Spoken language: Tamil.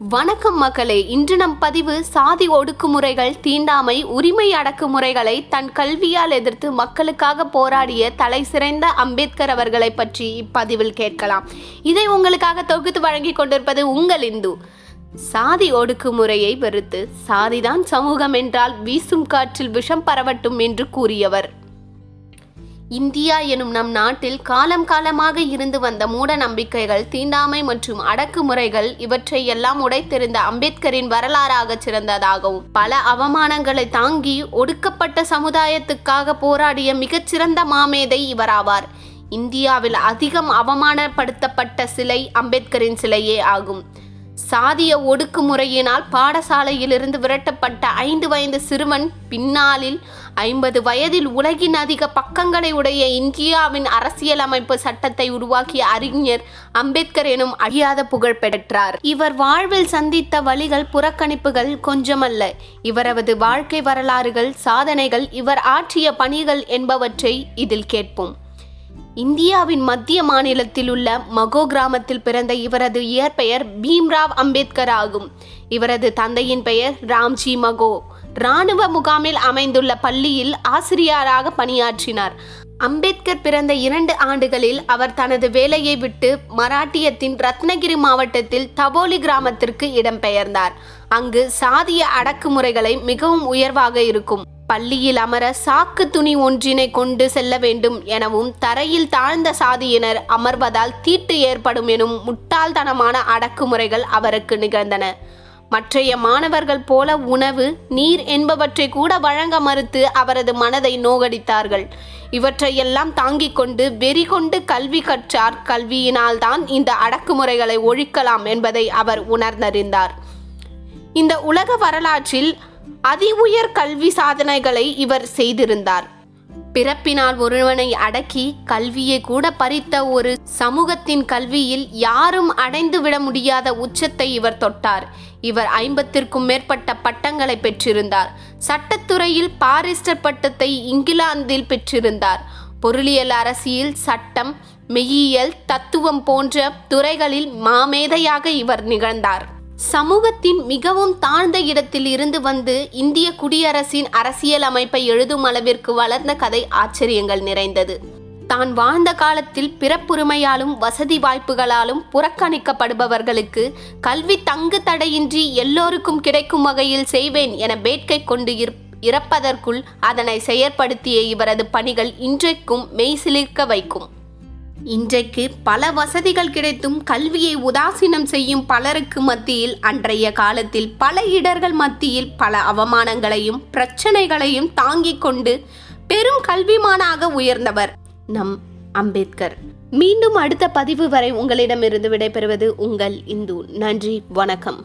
வணக்கம் மக்களே இன்று நம் பதிவு சாதி ஒடுக்குமுறைகள் தீண்டாமை உரிமை அடக்குமுறைகளை தன் கல்வியால் எதிர்த்து மக்களுக்காக போராடிய தலை சிறந்த அம்பேத்கர் அவர்களை பற்றி இப்பதிவில் கேட்கலாம். இதை உங்களுக்காக தொகுத்து வழங்கி கொண்டிருப்பது உங்கள் இந்து. சாதி ஒடுக்குமுறையை வெறுத்து சாதிதான் சமூகம் என்றால் வீசும் காற்றில் விஷம் பரவட்டும் என்று கூறியவர். இந்தியா எனும் நம் நாட்டில் காலம் காலமாக இருந்து வந்த மூட நம்பிக்கைகள் தீண்டாமை மற்றும் அடக்குமுறைகள் இவற்றை எல்லாம் உடைத்தெறிந்த அம்பேத்கரின் வரலாறாக சிறந்ததாகவும் பல அவமானங்களை தாங்கி ஒடுக்கப்பட்ட சமுதாயத்துக்காக போராடிய மிகச்சிறந்த மாமேதை இவராவார். இந்தியாவில் அதிகம் அவமானப்படுத்தப்பட்ட சிலை அம்பேத்கரின் சிலையே ஆகும். சாதிய ஒடுக்குமுறையினால் பாடசாலையிலிருந்து விரட்டப்பட்ட ஐந்து வயது சிறுவன் பின்னாளில் ஐம்பது வயதில் உலகின் அதிக பக்கங்களை உடைய இந்தியாவின் அரசியலமைப்பு சட்டத்தை உருவாக்கிய அறிஞர் அம்பேத்கர் எனும் அழியாத புகழ் பெற்றார். இவர் வாழ்வில் சந்தித்த வழிகள் புறக்கணிப்புகள் கொஞ்சமல்ல. இவரது வாழ்க்கை வரலாறுகள் சாதனைகள் இவர் ஆற்றிய பணிகள் என்பவற்றை இதில் கேட்போம். இந்தியாவின் மத்திய மாநிலத்தில் உள்ள மகோ கிராமத்தில் பிறந்த இவரது இயற்பெயர் பீம்ராவ் அம்பேத்கர் ஆகும். இவரது தந்தையின் பெயர் ராம்ஜி மகோ. இராணுவ முகாமில் அமைந்துள்ள பள்ளியில் ஆசிரியராக பணியாற்றினார். அம்பேத்கர் பிறந்த இரண்டு ஆண்டுகளில் அவர் தனது வேலையை விட்டு மராட்டியத்தின் ரத்னகிரி மாவட்டத்தில் தபோலி கிராமத்திற்கு இடம்பெயர்ந்தார். அங்கு சாதிய அடக்குமுறைகளை மிகவும் உயர்வாக இருக்கும். பள்ளியில் அமர சாக்கு துணி ஒன்றினை கொண்டு செல்ல வேண்டும் எனவும் தரையில் தாழ்ந்த சாதியினர் அமர்வதால் தீட்டு ஏற்படும் எனும் முட்டாள்தனமான அடக்குமுறைகள் அவருக்கு நிகழ்ந்தன. மற்றைய மாணவர்கள் போல உணவு நீர் என்பவற்றை கூட வழங்க மறுத்து அவரது மனதை நோகடித்தார்கள். இவற்றையெல்லாம் தாங்கிக் கொண்டு வெறி கொண்டு கல்வி கற்றார். கல்வியினால்தான் இந்த அடக்குமுறைகளை ஒழிக்கலாம் என்பதை அவர் உணர்ந்தறிந்தார். இந்த உலக வரலாற்றில் அதி உயர் கல்வி சாதனைகளை இவர் செய்திருந்தார். பிறப்பினால் ஒருவனை அடக்கி கல்வியை கூட பறித்த ஒரு சமூகத்தின் கல்வியில் யாரும் அடைந்து விட முடியாத உச்சத்தை இவர் தொட்டார். இவர் ஐம்பத்திற்கும் மேற்பட்ட பட்டங்களை பெற்றிருந்தார். சட்டத்துறையில் பாரிஸ்டர் பட்டத்தை இங்கிலாந்தில் பெற்றிருந்தார். பொருளியல் அரசியல் சட்டம் மெய்யியல் தத்துவம் போன்ற துறைகளில் மாமேதையாக இவர் நிகழ்ந்தார். சமூகத்தின் மிகவும் தாழ்ந்த இடத்தில் இருந்து வந்து இந்திய குடியரசின் அரசியல் அமைப்பை எழுதும் அளவிற்கு வளர்ந்த கதை ஆச்சரியங்கள் நிறைந்தது. தான் வாழ்ந்த காலத்தில் பிறப்புரிமையாலும் வசதி வாய்ப்புகளாலும் புறக்கணிக்கப்படுபவர்களுக்கு கல்வி தங்கு தடையின்றி எல்லோருக்கும் கிடைக்கும் வகையில் செய்வேன் என வேட்கை கொண்டு இறப்பதற்குள் அதனை செயற்படுத்திய இவரது பணிகள் இன்றைக்கும் மெய்சிலிர்க்க வைக்கும். இன்றைக்கு பல வசதிகள் கிடைத்தும் கல்வியை உதாசீனம் செய்யும் பலருக்கு மத்தியில் அன்றைய காலத்தில் பல இடர்கள் மத்தியில் பல அவமானங்களையும் பிரச்சனைகளையும் தாங்கிக் கொண்டு பெரும் கல்விமானாக உயர்ந்தவர் நம் அம்பேத்கர். மீண்டும் அடுத்த பதிவு வரை உங்களிடமிருந்து விடைபெறுவது உங்கள் இந்து. நன்றி வணக்கம்.